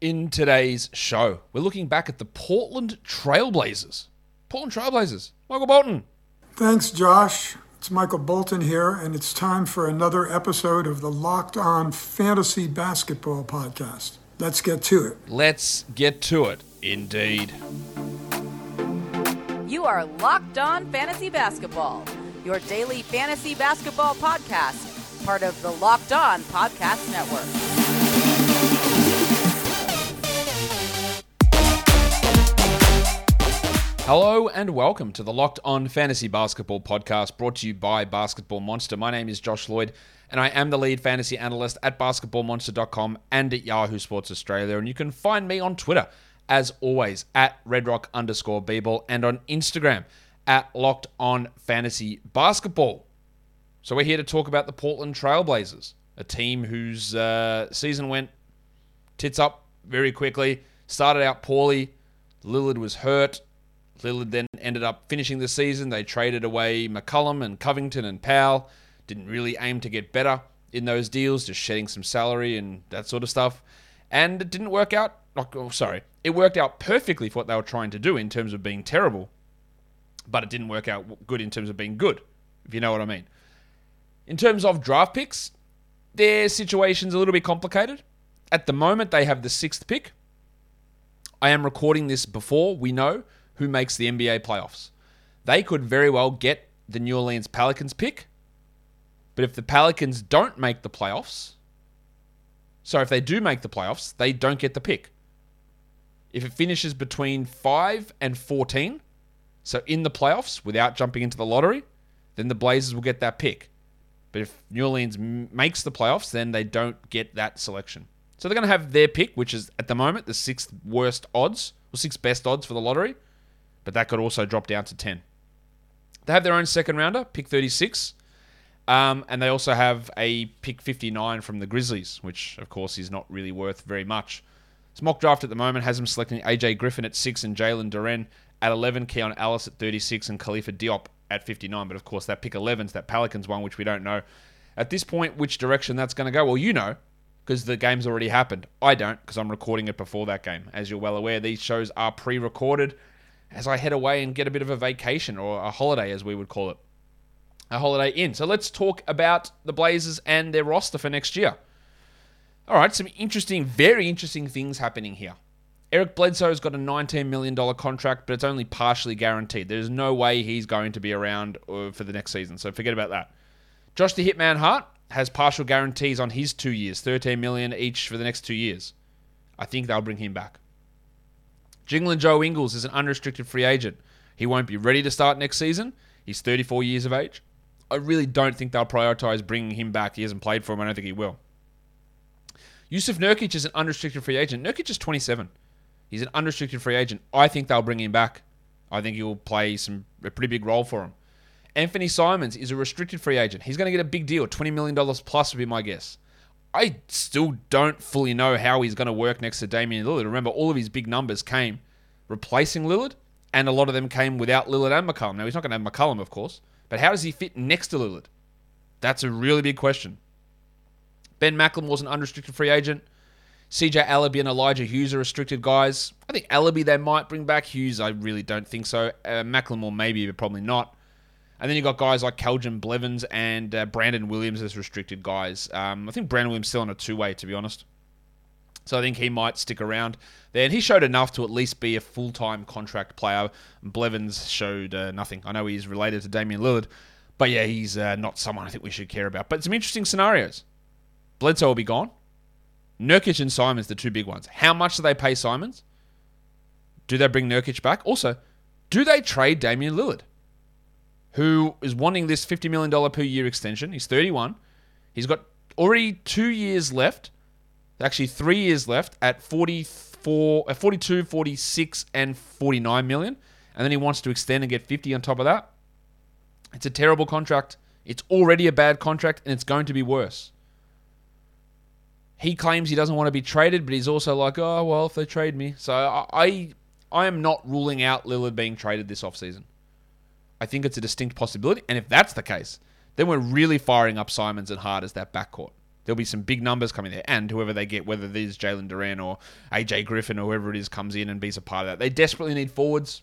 In today's show, we're looking back at the Portland Trailblazers. Portland Trailblazers. Michael Bolton. Thanks, Josh. It's Michael Bolton here, and it's time for another episode of the Locked On Fantasy Basketball Podcast. Let's get to it. Let's get to it. Indeed. You are Locked On Fantasy Basketball, your daily fantasy basketball podcast, part of the Locked On Podcast Network. Hello and welcome to the Locked On Fantasy Basketball podcast brought to you by Basketball Monster. My name is Josh Lloyd and I am the lead fantasy analyst at basketballmonster.com and at Yahoo Sports Australia. And you can find me on Twitter, as always, at redrock underscore bball and on Instagram at Locked On Fantasy Basketball. So we're here to talk about the Portland Trailblazers, a team whose uh, season went tits up very quickly, started out poorly. Lillard was hurt. Lillard then ended up finishing the season. They traded away McCollum and Covington and Powell. Didn't really aim to get better in those deals, just shedding some salary and that sort of stuff. And it didn't work out. Oh, sorry, it worked out perfectly for what they were trying to do in terms of being terrible, but it didn't work out good in terms of being good, if you know what I mean. In terms of draft picks, their situation's a little bit complicated. At the moment, they have the sixth pick. I am recording this before we know who makes the NBA playoffs. They could very well get the New Orleans Pelicans pick, but if the Pelicans don't make the playoffs, so if they do make the playoffs, they don't get the pick. If it finishes between 5 and 14, so in the playoffs without jumping into the lottery, then the Blazers will get that pick. But if New Orleans makes the playoffs, then they don't get that selection. So they're going to have their pick, which is at the moment the sixth worst odds, or sixth best odds for the lottery but that could also drop down to 10. They have their own second rounder, pick 36. Um, and they also have a pick 59 from the Grizzlies, which, of course, is not really worth very much. This mock draft at the moment has them selecting AJ Griffin at 6 and Jalen Duren at 11, Keon Ellis at 36, and Khalifa Diop at 59. But, of course, that pick 11 is that Pelicans one, which we don't know. At this point, which direction that's going to go? Well, you know, because the game's already happened. I don't, because I'm recording it before that game. As you're well aware, these shows are pre recorded as I head away and get a bit of a vacation or a holiday, as we would call it. A holiday in. So let's talk about the Blazers and their roster for next year. All right, some interesting, very interesting things happening here. Eric Bledsoe's got a $19 million contract, but it's only partially guaranteed. There's no way he's going to be around uh, for the next season, so forget about that. Josh the Hitman Hart has partial guarantees on his two years, 13 million each for the next two years. I think they'll bring him back. Jingle Joe Ingles is an unrestricted free agent. He won't be ready to start next season. He's 34 years of age. I really don't think they'll prioritize bringing him back. He hasn't played for him. I don't think he will. Jusuf Nurkic is an unrestricted free agent. Nurkic is 27. He's an unrestricted free agent. I think they'll bring him back. I think he'll play some a pretty big role for him. Anthony Simons is a restricted free agent. He's going to get a big deal. $20 million plus would be my guess. I still don't fully know how he's going to work next to Damian Lillard. Remember, all of his big numbers came replacing Lillard, and a lot of them came without Lillard and McCollum. Now, he's not going to have McCollum, of course, but how does he fit next to Lillard? That's a really big question. Ben McLemore was an unrestricted free agent. CJ Elleby and Elijah Hughes are restricted guys. I think Elleby they might bring back. Hughes, I really don't think so. Uh, Macklem will maybe, but probably not. And then you got guys like Keljin Blevins and uh, Brandon Williams as restricted guys. Um, I think Brandon Williams is still on a two way, to be honest. So I think he might stick around there. And he showed enough to at least be a full time contract player. Blevins showed uh, nothing. I know he's related to Damian Lillard, but yeah, he's uh, not someone I think we should care about. But some interesting scenarios. Bledsoe will be gone. Nurkic and Simons, the two big ones. How much do they pay Simons? Do they bring Nurkic back? Also, do they trade Damian Lillard? Who is wanting this $50 million per year extension. He's 31. He's got already two years left, actually three years left at 44, uh, 42, 46, and 49 million. And then he wants to extend and get 50 on top of that. It's a terrible contract. It's already a bad contract, and it's going to be worse. He claims he doesn't want to be traded, but he's also like, oh, well, if they trade me. So I, I, I am not ruling out Lillard being traded this offseason. I think it's a distinct possibility. And if that's the case, then we're really firing up Simons and Hart as that backcourt. There'll be some big numbers coming there, and whoever they get, whether it is Jalen Duren or AJ Griffin or whoever it is, comes in and be a part of that. They desperately need forwards.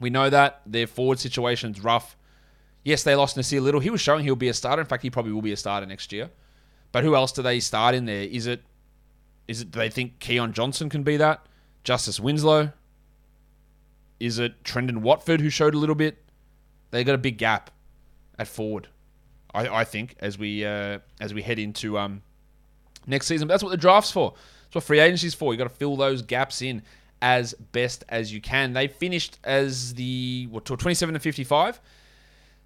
We know that their forward situation's rough. Yes, they lost Nassir Little. He was showing he'll be a starter. In fact, he probably will be a starter next year. But who else do they start in there? Is it is it do they think Keon Johnson can be that? Justice Winslow? Is it Trendon Watford who showed a little bit? They got a big gap at forward. I, I think as we uh, as we head into um, next season. But that's what the draft's for. That's what free agency's for. You got to fill those gaps in as best as you can. They finished as the what 27 to 55.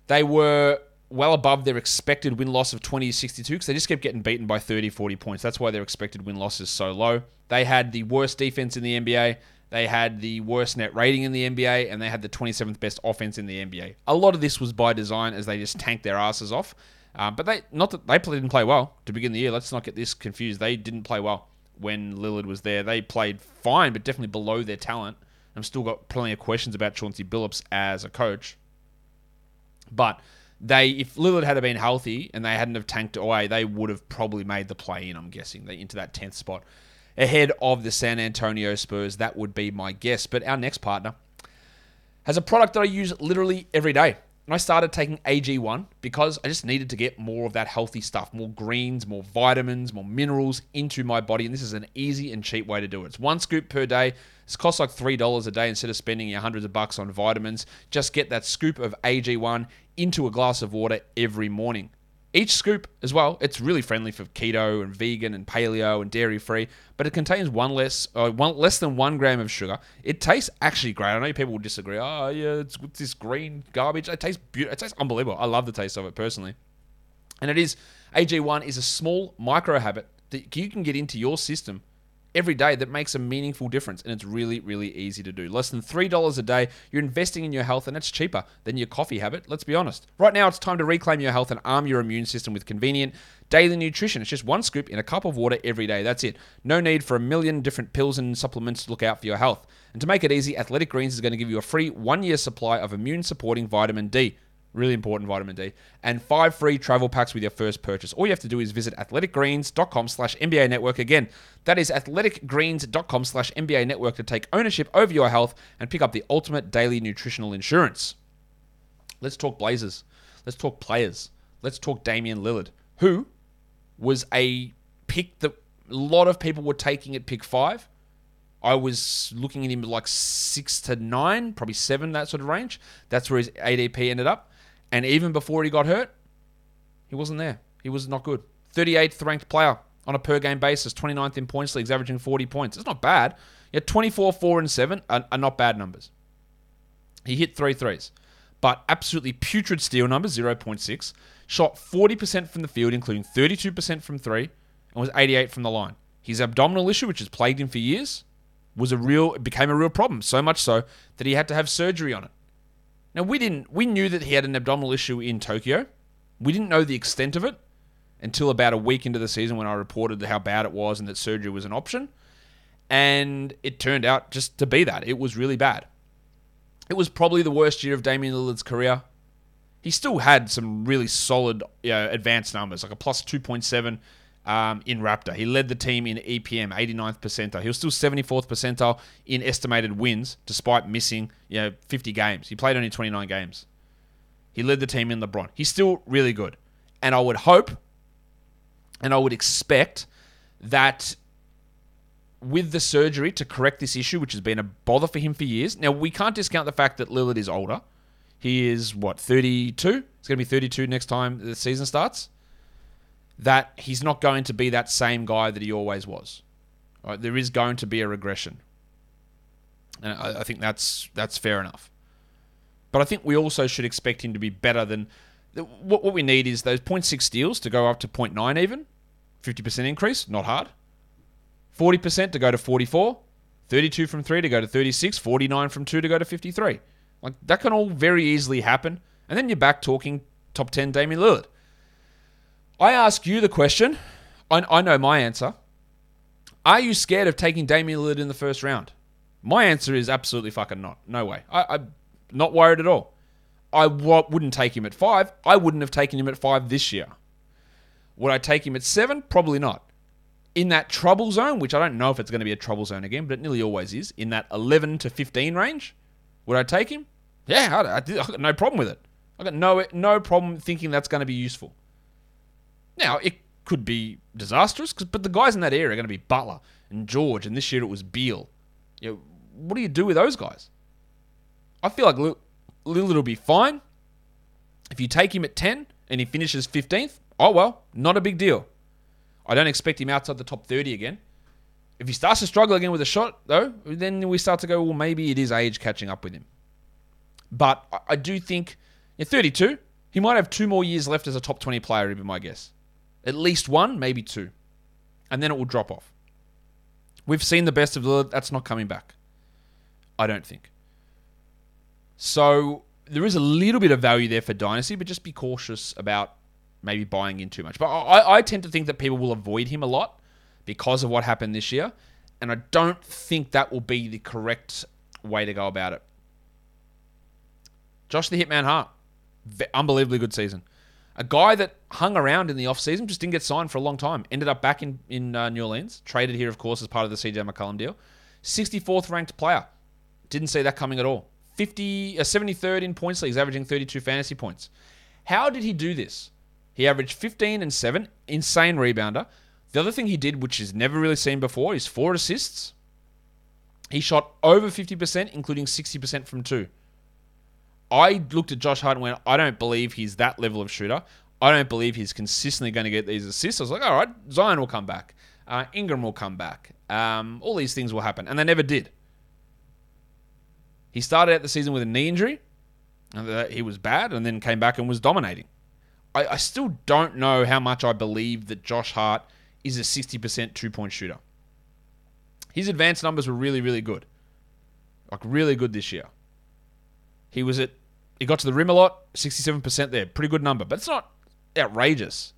They were well above their expected win loss of 20 to 62 because they just kept getting beaten by 30, 40 points. That's why their expected win loss is so low. They had the worst defense in the NBA. They had the worst net rating in the NBA, and they had the 27th best offense in the NBA. A lot of this was by design as they just tanked their asses off. Um, but they not that they didn't play well to begin the year. Let's not get this confused. They didn't play well when Lillard was there. They played fine, but definitely below their talent. I've still got plenty of questions about Chauncey Billups as a coach. But they, if Lillard had been healthy and they hadn't have tanked away, they would have probably made the play in. I'm guessing they into that tenth spot ahead of the San Antonio Spurs. That would be my guess. But our next partner has a product that I use literally every day. And I started taking AG1 because I just needed to get more of that healthy stuff, more greens, more vitamins, more minerals into my body. And this is an easy and cheap way to do it. It's one scoop per day. It costs like $3 a day instead of spending your hundreds of bucks on vitamins. Just get that scoop of AG1 into a glass of water every morning. Each scoop, as well, it's really friendly for keto and vegan and paleo and dairy free, but it contains one less, uh, one less than one gram of sugar. It tastes actually great. I know people will disagree. Oh yeah, it's this green garbage. It tastes beautiful. It tastes unbelievable. I love the taste of it personally, and it is AG1 is a small micro habit that you can get into your system every day that makes a meaningful difference. And it's really, really easy to do. Less than $3 a day, you're investing in your health, and it's cheaper than your coffee habit, let's be honest. Right now, it's time to reclaim your health and arm your immune system with convenient daily nutrition. It's just one scoop in a cup of water every day. That's it. No need for a million different pills and supplements to look out for your health. And to make it easy, Athletic Greens is going to give you a free one year supply of immune supporting vitamin D. Really important vitamin D. And five free travel packs with your first purchase. All you have to do is visit athleticgreens.com slash NBA network. Again, that is athleticgreens.com slash NBA network to take ownership over your health and pick up the ultimate daily nutritional insurance. Let's talk Blazers. Let's talk players. Let's talk Damian Lillard, who was a pick that a lot of people were taking at pick five. I was looking at him like six to nine, probably seven, that sort of range. That's where his ADP ended up. And even before he got hurt, he wasn't there. He was not good. 38th ranked player on a per game basis, 29th in points leagues, averaging 40 points. It's not bad. Yeah, 24, 4, and 7 are, are not bad numbers. He hit three threes, but absolutely putrid steal numbers, 0.6. Shot 40% from the field, including 32% from three, and was 88 from the line. His abdominal issue, which has plagued him for years, was a real it became a real problem. So much so that he had to have surgery on it. Now we didn't we knew that he had an abdominal issue in Tokyo. We didn't know the extent of it until about a week into the season when I reported how bad it was and that surgery was an option. And it turned out just to be that. It was really bad. It was probably the worst year of Damian Lillard's career. He still had some really solid you know, advanced numbers, like a plus 2.7 um, in Raptor. He led the team in EPM, 89th percentile. He was still 74th percentile in estimated wins, despite missing you know 50 games. He played only 29 games. He led the team in LeBron. He's still really good, and I would hope, and I would expect that with the surgery to correct this issue, which has been a bother for him for years. Now we can't discount the fact that Lillard is older. He is what 32. He's going to be 32 next time the season starts that he's not going to be that same guy that he always was. Right? There is going to be a regression, and I, I think that's that's fair enough. But I think we also should expect him to be better than what, what we need is those 0.6 steals to go up to 0.9 even, 50% increase, not hard. 40% to go to 44, 32 from 3 to go to 36, 49 from 2 to go to 53. Like that can all very easily happen. And then you're back talking top 10 Damian Lillard. I ask you the question. I, I know my answer. Are you scared of taking Damian Lillard in the first round? My answer is absolutely fucking not. No way. I, am not worried at all. I w- wouldn't take him at five. I wouldn't have taken him at five this year. Would I take him at seven? Probably not. In that trouble zone, which I don't know if it's going to be a trouble zone again, but it nearly always is, in that 11 to 15 range, would I take him? Yeah, I, I, I got no problem with it. I got no no problem thinking that's going to be useful. Now it could be disastrous, but the guys in that area are going to be Butler and George, and this year it was Beal. You know, what do you do with those guys? I feel like Lillard will be fine. If you take him at 10 and he finishes 15th, oh well, not a big deal. I don't expect him outside the top 30 again. If he starts to struggle again with a shot, though, then we start to go, well, maybe it is age catching up with him. But I do think at 32, he might have two more years left as a top 20 player, would be my guess. At least one, maybe two. And then it will drop off. We've seen the best of Lillard. That's not coming back. I don't think. So there is a little bit of value there for Dynasty, but just be cautious about maybe buying in too much. But I, I tend to think that people will avoid him a lot because of what happened this year. And I don't think that will be the correct way to go about it. Josh the Hitman Hart, unbelievably good season. A guy that hung around in the offseason, just didn't get signed for a long time. Ended up back in, in uh, New Orleans. Traded here, of course, as part of the CJ McCollum deal. 64th ranked player. Didn't see that coming at all. 50, uh, 73rd in points leagues, averaging 32 fantasy points. How did he do this? He averaged 15 and 7, insane rebounder. The other thing he did, which is never really seen before, is four assists. He shot over 50%, including 60% from two. I looked at Josh Hart and went, I don't believe he's that level of shooter. I don't believe he's consistently going to get these assists. I was like, all right, Zion will come back. Uh, Ingram will come back. Um, all these things will happen. And they never did. He started out the season with a knee injury. And he was bad and then came back and was dominating. I, I still don't know how much I believe that Josh Hart is a 60% two point shooter. His advanced numbers were really, really good. Like, really good this year. He was at, he got to the rim a lot, 67% there. Pretty good number, but it's not outrageous.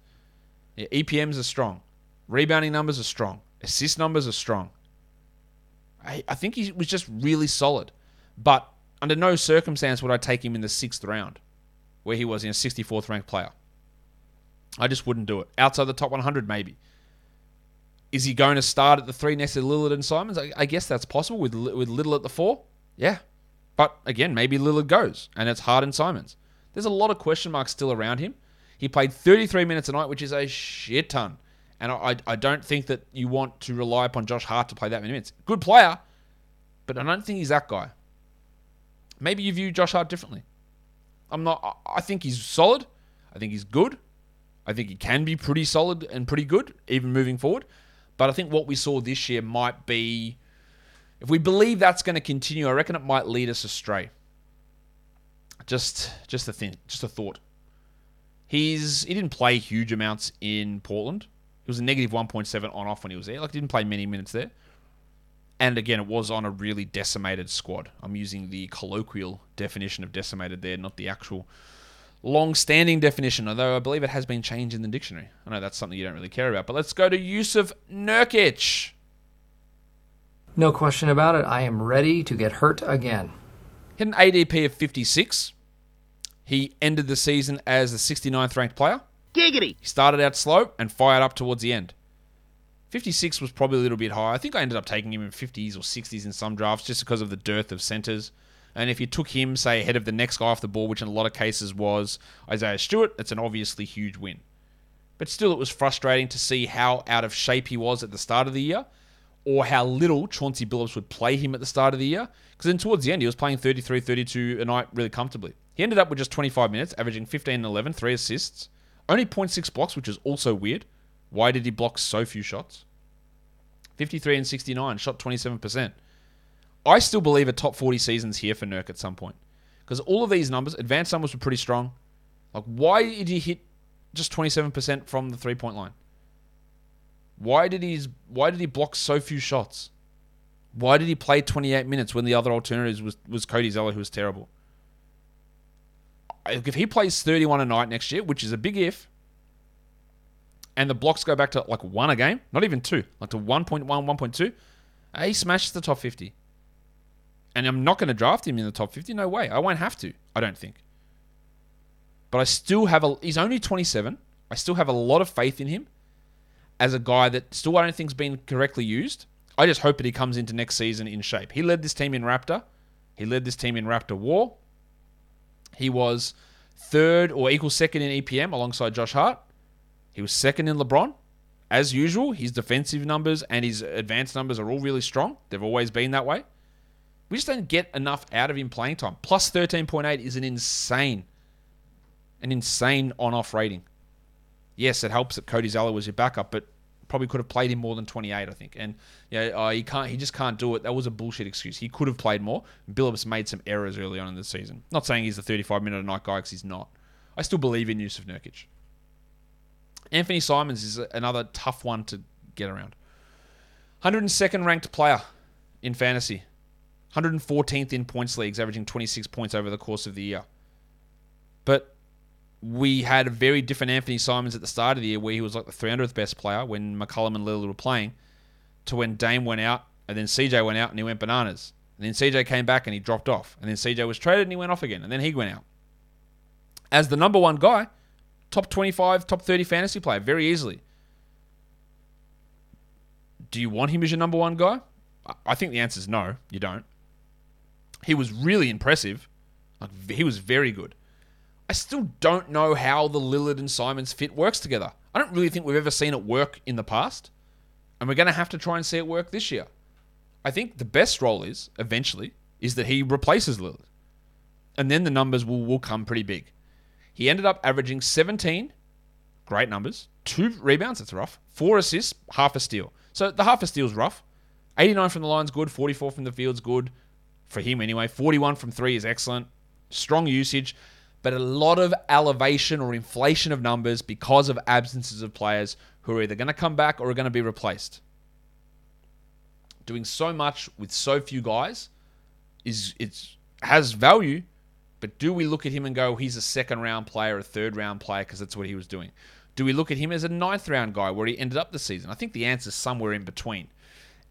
Yeah, EPMs are strong. Rebounding numbers are strong. Assist numbers are strong. I, I think he was just really solid. But under no circumstance would I take him in the sixth round, where he was in a 64th ranked player. I just wouldn't do it. Outside the top 100, maybe. Is he going to start at the three next to Lillard and Simons? I, I guess that's possible with with Little at the four. Yeah, but again, maybe Lillard goes and it's Hart and Simons. There's a lot of question marks still around him. He played 33 minutes a night, which is a shit ton. And I, I don't think that you want to rely upon Josh Hart to play that many minutes. Good player, but I don't think he's that guy. Maybe you view Josh Hart differently. I'm not. I think he's solid. I think he's good. I think he can be pretty solid and pretty good, even moving forward. But I think what we saw this year might be, if we believe that's going to continue, I reckon it might lead us astray. Just, just a thing, just a thought. He's he didn't play huge amounts in Portland. He was a negative 1.7 on off when he was there. Like didn't play many minutes there. And again, it was on a really decimated squad. I'm using the colloquial definition of decimated there, not the actual long standing definition, although I believe it has been changed in the dictionary. I know that's something you don't really care about, but let's go to Jusuf Nurkic. No question about it. I am ready to get hurt again. Had an ADP of 56. He ended the season as the 69th ranked player. Giggity! He started out slow and fired up towards the end. 56 was probably a little bit high. I think I ended up taking him in 50s or 60s in some drafts just because of the dearth of centers. And if you took him, say, ahead of the next guy off the ball, which in a lot of cases was Isaiah Stewart, it's an obviously huge win. But still, it was frustrating to see how out of shape he was at the start of the year, or how little Chauncey Billups would play him at the start of the year. Because then towards the end, he was playing 33 32 a night really comfortably. He ended up with just 25 minutes, averaging 15 and 11, three assists, only 0.6 blocks, which is also weird. Why did he block so few shots? 53 and 69, shot 27%. I still believe a top 40 season's here for Nurk at some point. Because all of these numbers, advanced numbers were pretty strong. Like, why did he hit just 27% from the three point line? Why did he why did he block so few shots? Why did he play 28 minutes when the other alternatives was, was Cody Zeller, who was terrible? If he plays 31 a night next year, which is a big if, and the blocks go back to like one a game, not even two, like to 1.1, 1.2, he smashes the top 50. And I'm not going to draft him in the top 50. No way. I won't have to, I don't think. But I still have a. He's only 27. I still have a lot of faith in him as a guy that still I don't think's been correctly used. I just hope that he comes into next season in shape. He led this team in Raptor. He led this team in Raptor War. He was third or equal second in EPM alongside Josh Hart. He was second in LeBron. As usual, his defensive numbers and his advanced numbers are all really strong. They've always been that way. We just don't get enough out of him playing time. Plus 13.8 is an insane, an insane on-off rating. Yes, it helps that Cody Zeller was your backup, but probably could have played him more than 28, I think. And yeah, uh, he can't. He just can't do it. That was a bullshit excuse. He could have played more. Billups made some errors early on in the season. Not saying he's the 35 minute a night guy because he's not. I still believe in Jusuf Nurkic. Anthony Simons is another tough one to get around. 102nd ranked player in fantasy. 114th in points leagues, averaging 26 points over the course of the year. But we had a very different Anthony Simons at the start of the year where he was like the 300th best player when McCollum and Lillard were playing to when Dame went out and then CJ went out and he went bananas. And then CJ came back and he dropped off. And then CJ was traded and he went off again. And then he went out. As the number one guy, top 25, top 30 fantasy player very easily. Do you want him as your number one guy? I think the answer is no, you don't. He was really impressive. Like he was very good. I still don't know how the Lillard and Simons fit works together. I don't really think we've ever seen it work in the past. And we're going to have to try and see it work this year. I think the best role is, eventually, is that he replaces Lillard. And then the numbers will, will come pretty big. He ended up averaging 17, great numbers, two rebounds, that's rough, four assists, half a steal. So the half a steal's rough. 89 from the line's good, 44 from the field's good, for him anyway. 41 from three is excellent. Strong usage but a lot of elevation or inflation of numbers because of absences of players who are either going to come back or are going to be replaced. Doing so much with so few guys is it's has value, but do we look at him and go, he's a second round player, a third round player, because that's what he was doing? Do we look at him as a ninth round guy where he ended up the season? I think the answer is somewhere in between.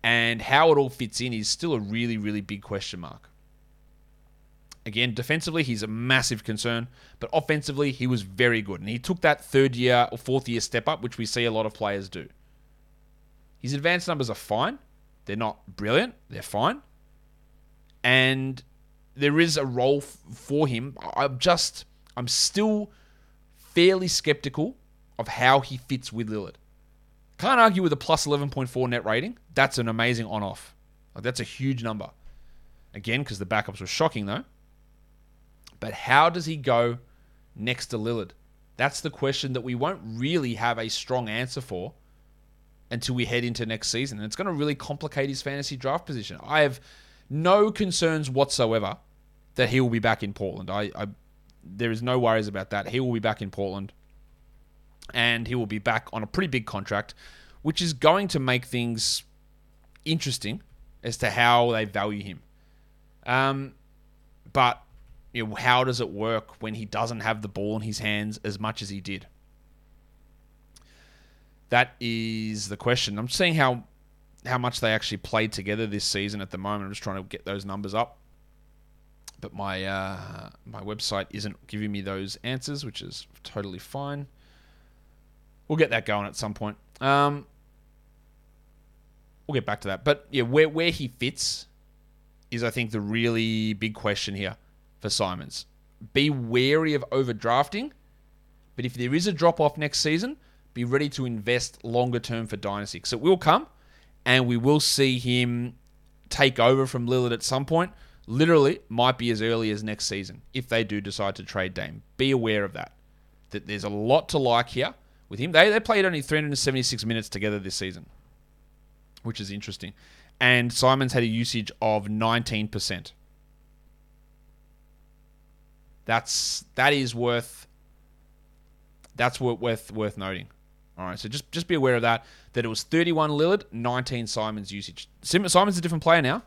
And how it all fits in is still a really, really big question mark. Again, defensively, he's a massive concern, but offensively, he was very good. And he took that third year or fourth year step up, which we see a lot of players do. His advanced numbers are fine. They're not brilliant, they're fine. And there is a role f- for him. I'm just, I'm still fairly skeptical of how he fits with Lillard. Can't argue with a plus 11.4 net rating. That's an amazing on off. Like, that's a huge number. Again, because the backups were shocking, though. But how does he go next to Lillard? That's the question that we won't really have a strong answer for until we head into next season. And it's going to really complicate his fantasy draft position. I have no concerns whatsoever that he will be back in Portland. I, I there is no worries about that. He will be back in Portland. And he will be back on a pretty big contract, which is going to make things interesting as to how they value him. Um, but you know, how does it work when he doesn't have the ball in his hands as much as he did? That is the question. I'm seeing how how much they actually played together this season at the moment. I'm just trying to get those numbers up, but my uh, my website isn't giving me those answers, which is totally fine. We'll get that going at some point. Um, we'll get back to that, but yeah, where where he fits is I think the really big question here for Simons. Be wary of overdrafting, but if there is a drop off next season, be ready to invest longer term for Dynasty. Because it will come, and we will see him take over from Lillard at some point. Literally, might be as early as next season if they do decide to trade Dame. Be aware of that. That there's a lot to like here with him. They, they played only 376 minutes together this season, which is interesting. And Simons had a usage of 19%. That's that is worth that's worth worth noting. All right, so just just be aware of that. That it was 31 Lillard, 19 Simons usage. Simon's a different player now,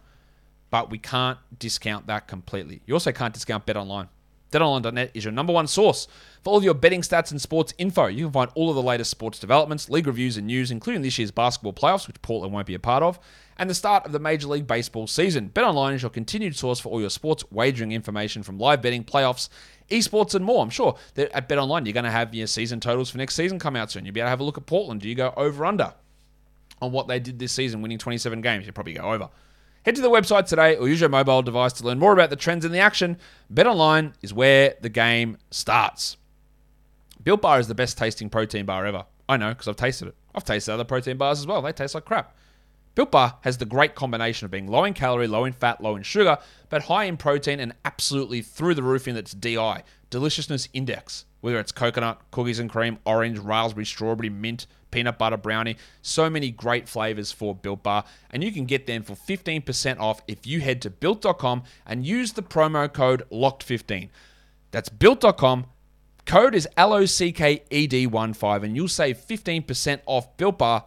but we can't discount that completely. You also can't discount BetOnline. BetOnline.net is your number one source for all of your betting stats and sports info. You can find all of the latest sports developments, league reviews, and news, including this year's basketball playoffs, which Portland won't be a part of, and the start of the Major League Baseball season. BetOnline is your continued source for all your sports wagering information from live betting, playoffs, esports, and more. I'm sure that at BetOnline you're going to have your season totals for next season come out soon. You'll be able to have a look at Portland. Do you go over under on what they did this season, winning 27 games? You probably go over. Head to the website today or use your mobile device to learn more about the trends in the action. BetOnline is where the game starts. Built Bar is the best tasting protein bar ever. I know because I've tasted it. I've tasted other protein bars as well. They taste like crap. Built Bar has the great combination of being low in calorie, low in fat, low in sugar, but high in protein and absolutely through the roof in its DI, deliciousness index. Whether it's coconut, cookies and cream, orange, raspberry, strawberry, mint, peanut butter brownie. So many great flavors for Built Bar, and you can get them for 15% off if you head to built.com and use the promo code LOCKED15. That's built.com. Code is L O C K E D 1 5, and you'll save 15% off Built Bar,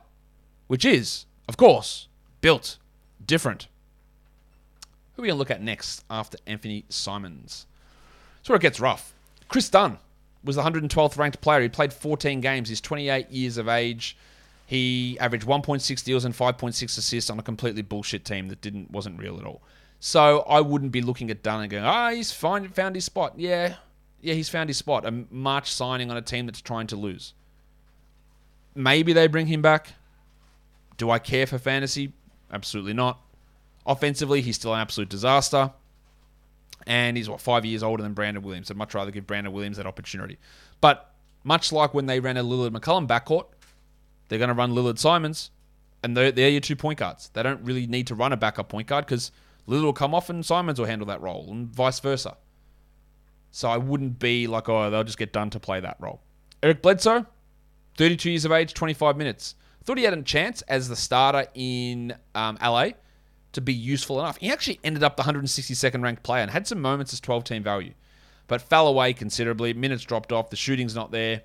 which is, of course, built different. Who are we going to look at next after Anthony Simons? That's where it gets rough. Kris Dunn was the 112th ranked player. He played 14 games. He's 28 years of age. He averaged 1.6 steals and 5.6 assists on a completely bullshit team that didn't wasn't real at all. So I wouldn't be looking at Dunn and going, ah, oh, he's find, found his spot. Yeah, yeah, he's found his spot. A March signing on a team that's trying to lose. Maybe they bring him back. Do I care for fantasy? Absolutely not. Offensively, he's still an absolute disaster and he's what five years older than Brandon Williams. I'd much rather give Brandon Williams that opportunity. But much like when they ran a Lillard McCollum backcourt, they're going to run Lillard Simons, and they're, they're your two point guards. They don't really need to run a backup point guard because Lillard will come off and Simons will handle that role, and vice versa. So I wouldn't be like, oh, they'll just get Dunn to play that role. Eric Bledsoe, 32 years of age, 25 minutes. Thought he had a chance as the starter in um, LA to be useful enough. He actually ended up the 162nd ranked player and had some moments as 12 team value, but fell away considerably. Minutes dropped off. The shooting's not there.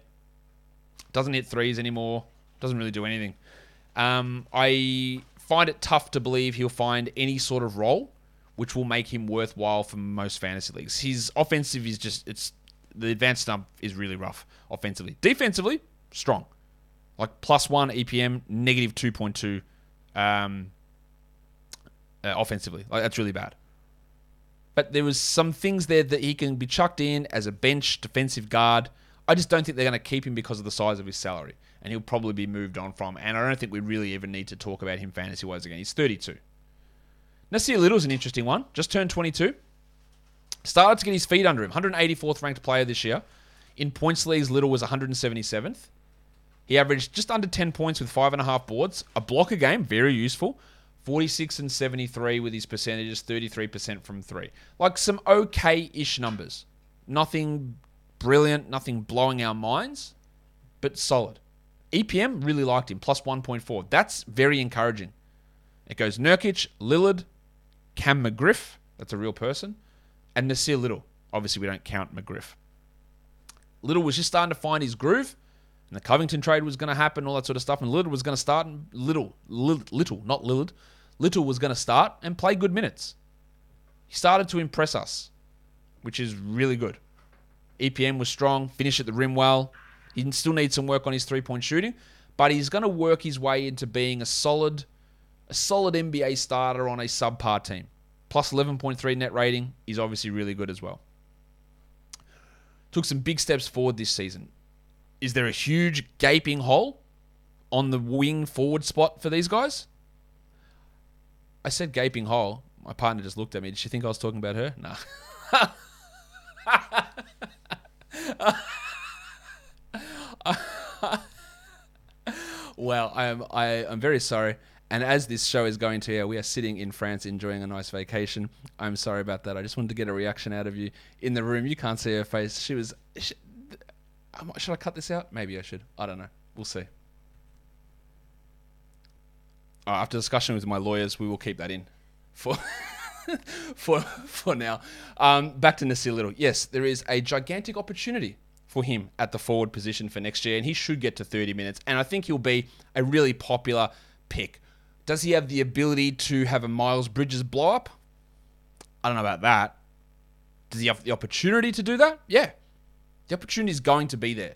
Doesn't hit threes anymore. Doesn't really do anything. Um, I find it tough to believe he'll find any sort of role which will make him worthwhile for most fantasy leagues. His offensive is just it's the advanced stump is really rough offensively. Defensively, strong. Like plus one EPM, negative two point two. Um, uh, offensively. Like that's really bad. But there was some things there that he can be chucked in as a bench defensive guard. I just don't think they're going to keep him because of the size of his salary, and he'll probably be moved on from. And I don't think we really even need to talk about him fantasy wise again. He's 32. Nassir Little's an interesting one. Just turned 22. Started to get his feet under him. 184th ranked player this year. In points leagues, Little was 177th. He averaged just under 10 points with five and a half boards. A block a game, very useful. 46 and 73 with his percentages, 33% from three. Like some okay ish numbers. Nothing brilliant, nothing blowing our minds, but solid. EPM really liked him, plus 1.4. That's very encouraging. It goes Nurkic, Lillard, Cam McGriff, that's a real person, and Nassir Little. Obviously, we don't count McGriff. Little was just starting to find his groove, and the Covington trade was going to happen, all that sort of stuff, and Lillard was going to start. Little, little, little, not Lillard, Little was going to start and play good minutes. He started to impress us, which is really good. EPM was strong, finished at the rim well. He still needs some work on his three-point shooting, but he's going to work his way into being a solid, a solid NBA starter on a subpar team. Plus 11.3 net rating is obviously really good as well. Took some big steps forward this season. Is there a huge gaping hole on the wing forward spot for these guys? I said gaping hole. My partner just looked at me. Did she think I was talking about her? Nah. well, I am I am very sorry. And as this show is going to air, we are sitting in France enjoying a nice vacation. I'm sorry about that. I just wanted to get a reaction out of you in the room. You can't see her face. She was. She, should I cut this out? Maybe I should. I don't know. We'll see. Uh, after discussion with my lawyers, we will keep that in for for for now. Um, back to Nassir Little. Yes, there is a gigantic opportunity for him at the forward position for next year, and he should get to 30 minutes. And I think he'll be a really popular pick. Does he have the ability to have a Miles Bridges blow up? I don't know about that. Does he have the opportunity to do that? Yeah. The opportunity is going to be there.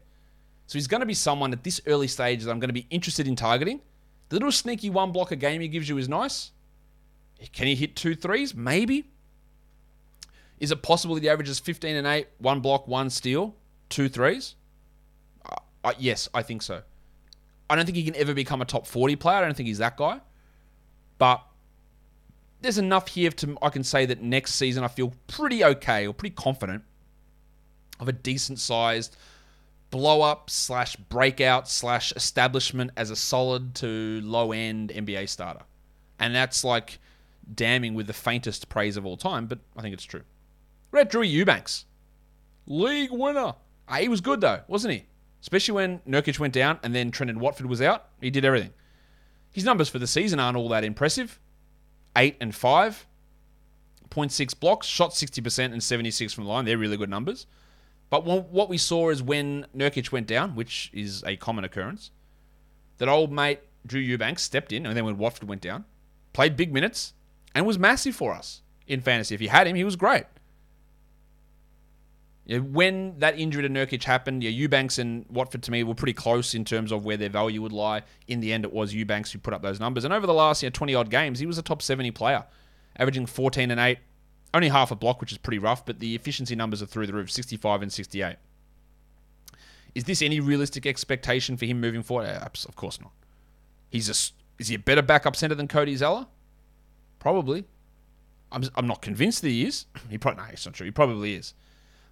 So he's going to be someone at this early stage that I'm going to be interested in targeting. The little sneaky one block a game he gives you is nice. Can he hit two threes? Maybe. Is it possible that he averages 15 and 8, one block, one steal, two threes? Uh, uh, yes, I think so. I don't think he can ever become a top 40 player. I don't think he's that guy. But there's enough here to I can say that next season I feel pretty okay or pretty confident of a decent sized blow up slash breakout slash establishment as a solid to low end NBA starter. And that's like damning with the faintest praise of all time, but I think it's true. Red Drew Eubanks. League winner. Ah, he was good though, wasn't he? Especially when Nurkic went down and then Trendon Watford was out. He did everything. His numbers for the season aren't all that impressive. 8 and 5. 0.6 blocks, shot 60% and 76 from the line. They're really good numbers. But what we saw is when Nurkic went down, which is a common occurrence, that old mate Drew Eubanks stepped in, and then when Watford went down, played big minutes, and was massive for us in fantasy. If you had him, he was great. when that injury to Nurkic happened, yeah, Eubanks and Watford to me were pretty close in terms of where their value would lie. In the end, it was Eubanks who put up those numbers. And over the last you know, 20 odd games, he was a top 70 player, averaging 14 and 8, only half a block, which is pretty rough, but the efficiency numbers are through the roof 65 and 68. Is this any realistic expectation for him moving forward? Of course not. He's a, is he a better backup center than Cody Zeller? Probably. I'm, I'm not convinced that he is. He probably no, it's not true. He probably is.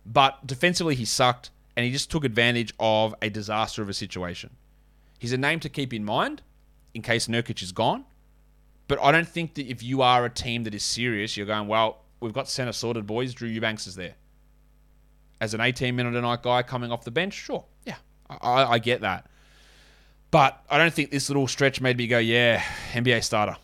But defensively, he sucked, and he just took advantage of a disaster of a situation. He's a name to keep in mind in case Nurkic is gone. But I don't think that if you are a team that is serious, you're going, well, we've got centre sorted, boys. Drew Eubanks is there. As an 18 minute a night guy coming off the bench, sure. Yeah, I, I get that. But I don't think this little stretch made me go, yeah, NBA starter.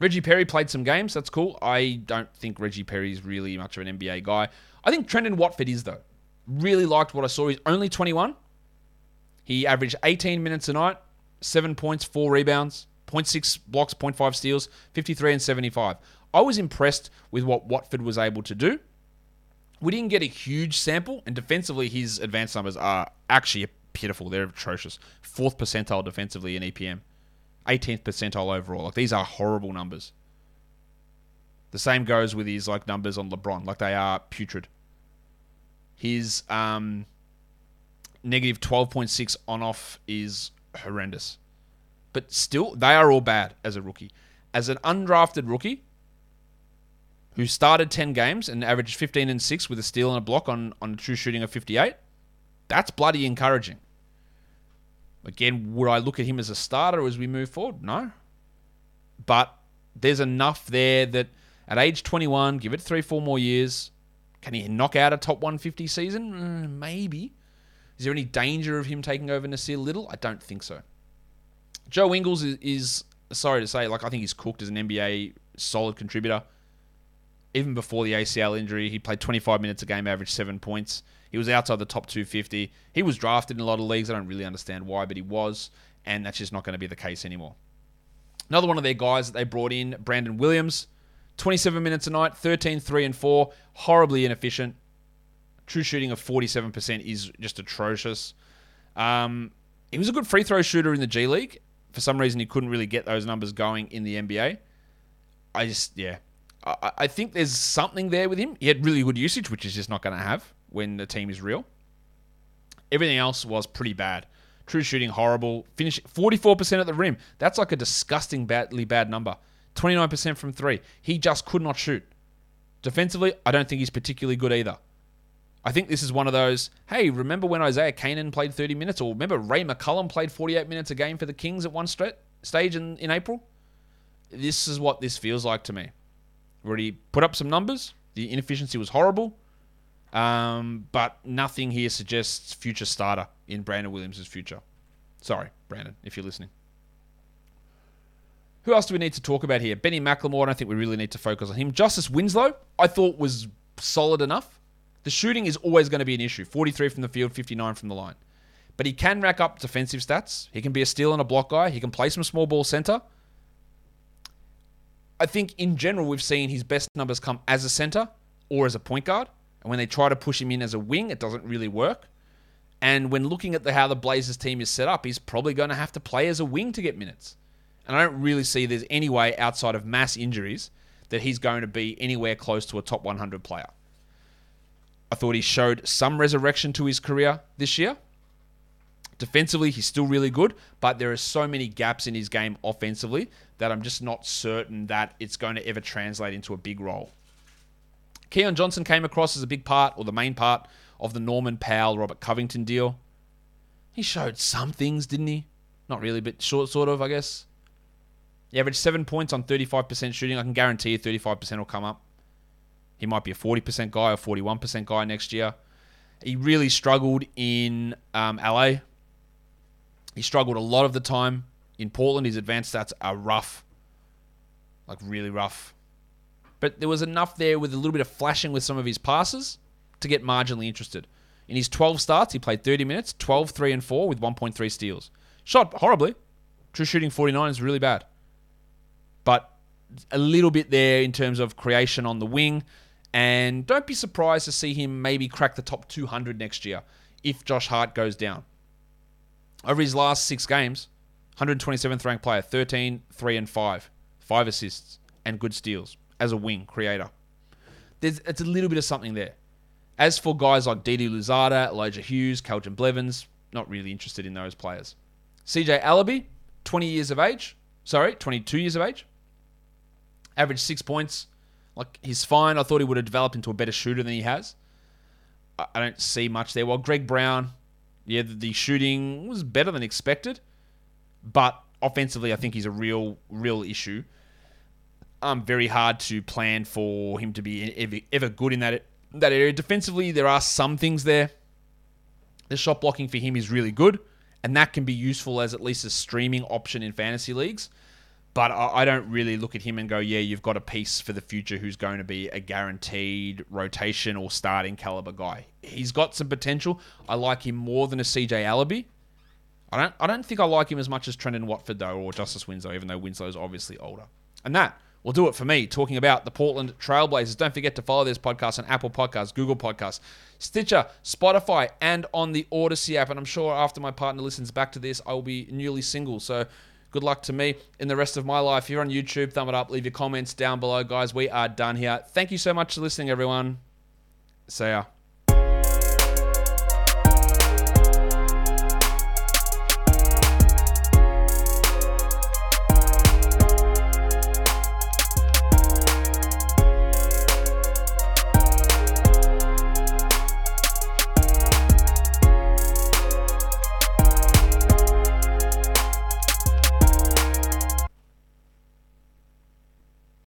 Reggie Perry played some games. That's cool. I don't think Reggie Perry is really much of an NBA guy. I think Trendon Watford is, though. Really liked what I saw. He's only 21. He averaged 18 minutes a night, 7 points, 4 rebounds, 0.6 blocks, 0.5 steals, 53 and 75. I was impressed with what Watford was able to do. We didn't get a huge sample, and defensively, his advanced numbers are actually pitiful. They're atrocious. Fourth percentile defensively in EPM, 18th percentile overall. Like these are horrible numbers. The same goes with his like numbers on LeBron. Like they are putrid. His um, negative 12.6 on off is horrendous. But still, they are all bad as a rookie. As an undrafted rookie, who started 10 games and averaged 15 and 6 with a steal and a block on, on a true shooting of 58, that's bloody encouraging. Again, would I look at him as a starter as we move forward? No. But there's enough there that at age 21, give it three, four more years. Can he knock out a top 150 season? Mm, maybe. Is there any danger of him taking over Nassir Little? I don't think so. Joe Ingles is, is sorry to say, like I think he's cooked as an NBA solid contributor even before the ACL injury, he played 25 minutes a game, averaged seven points. He was outside the top 250. He was drafted in a lot of leagues. I don't really understand why, but he was, and that's just not going to be the case anymore. Another one of their guys that they brought in, Brandon Williams, 27 minutes a night, 13, 3, and 4, horribly inefficient. True shooting of 47% is just atrocious. Um, he was a good free throw shooter in the G League. For some reason, he couldn't really get those numbers going in the NBA. I just, yeah, I, think there's something there with him. He had really good usage, which is just not going to have when the team is real. Everything else was pretty bad. True shooting horrible. Finish 44% at the rim. That's like a disgusting badly bad number. 29% from 3. He just could not shoot. Defensively, I don't think he's particularly good either. I think this is one of those, hey, remember when Isaiah Canaan played 30 minutes? Or remember Ray McCallum played 48 minutes a game for the Kings at one stage in, in April? This is what this feels like to me. Already put up some numbers. The inefficiency was horrible. Um, but nothing here suggests future starter in Brandon Williams' future. Sorry, Brandon, if you're listening. Who else do we need to talk about here? Benny McLemore, I don't think we really need to focus on him. Justice Winslow, I thought was solid enough. The shooting is always going to be an issue 43 from the field, 59 from the line. But he can rack up defensive stats. He can be a steal and a block guy. He can play some small ball center. I think in general we've seen his best numbers come as a center or as a point guard. And when they try to push him in as a wing, it doesn't really work. And when looking at the, how the Blazers team is set up, he's probably going to have to play as a wing to get minutes. And I don't really see there's any way outside of mass injuries that he's going to be anywhere close to a top 100 player. I thought he showed some resurrection to his career this year. Defensively, he's still really good, but there are so many gaps in his game offensively that I'm just not certain that it's going to ever translate into a big role. Keon Johnson came across as a big part, or the main part, of the Norman Powell Robert Covington deal. He showed some things, didn't he? Not really, but short, sort of, I guess. He averaged seven points on 35% shooting. I can guarantee you 35% will come up. He might be a 40% guy or 41% guy next year. He really struggled in um, LA. He struggled a lot of the time in Portland. His advanced stats are rough, like really rough. But there was enough there with a little bit of flashing with some of his passes to get marginally interested. In his 12 starts, he played 30 minutes, 12, 3, and 4 with 1.3 steals. Shot horribly. True shooting 49 is really bad. But a little bit there in terms of creation on the wing. And don't be surprised to see him maybe crack the top 200 next year if Josh Hart goes down. Over his last six games, 127th ranked player, 13, 3, and 5. Five assists and good steals as a wing creator. There's, it's a little bit of something there. As for guys like Didi Louzada, Elijah Hughes, Keljin Blevins, not really interested in those players. CJ Elleby, 20 years of age. Sorry, 22 years of age. Average six points. Like, he's fine. I thought he would have developed into a better shooter than he has. I don't see much there. Well, Greg Brown, yeah, the shooting was better than expected. But offensively, I think he's a real, real issue. Um, very hard to plan for him to be ever, ever good in that that area. Defensively, there are some things there. The shot blocking for him is really good, and that can be useful as at least a streaming option in fantasy leagues. But I don't really look at him and go, yeah, you've got a piece for the future who's going to be a guaranteed rotation or starting caliber guy. He's got some potential. I like him more than a CJ Elleby. I don't I don't think I like him as much as Trendon Watford though, or Justise Winslow, even though Winslow's obviously older. And that will do it for me talking about the Portland Trailblazers. Don't forget to follow this podcast on Apple Podcasts, Google Podcasts, Stitcher, Spotify, and on the Odyssey app. And I'm sure after my partner listens back to this, I will be newly single. So good luck to me in the rest of my life. If you're on YouTube, thumb it up, leave your comments down below, guys. We are done here. Thank you so much for listening, everyone. See ya.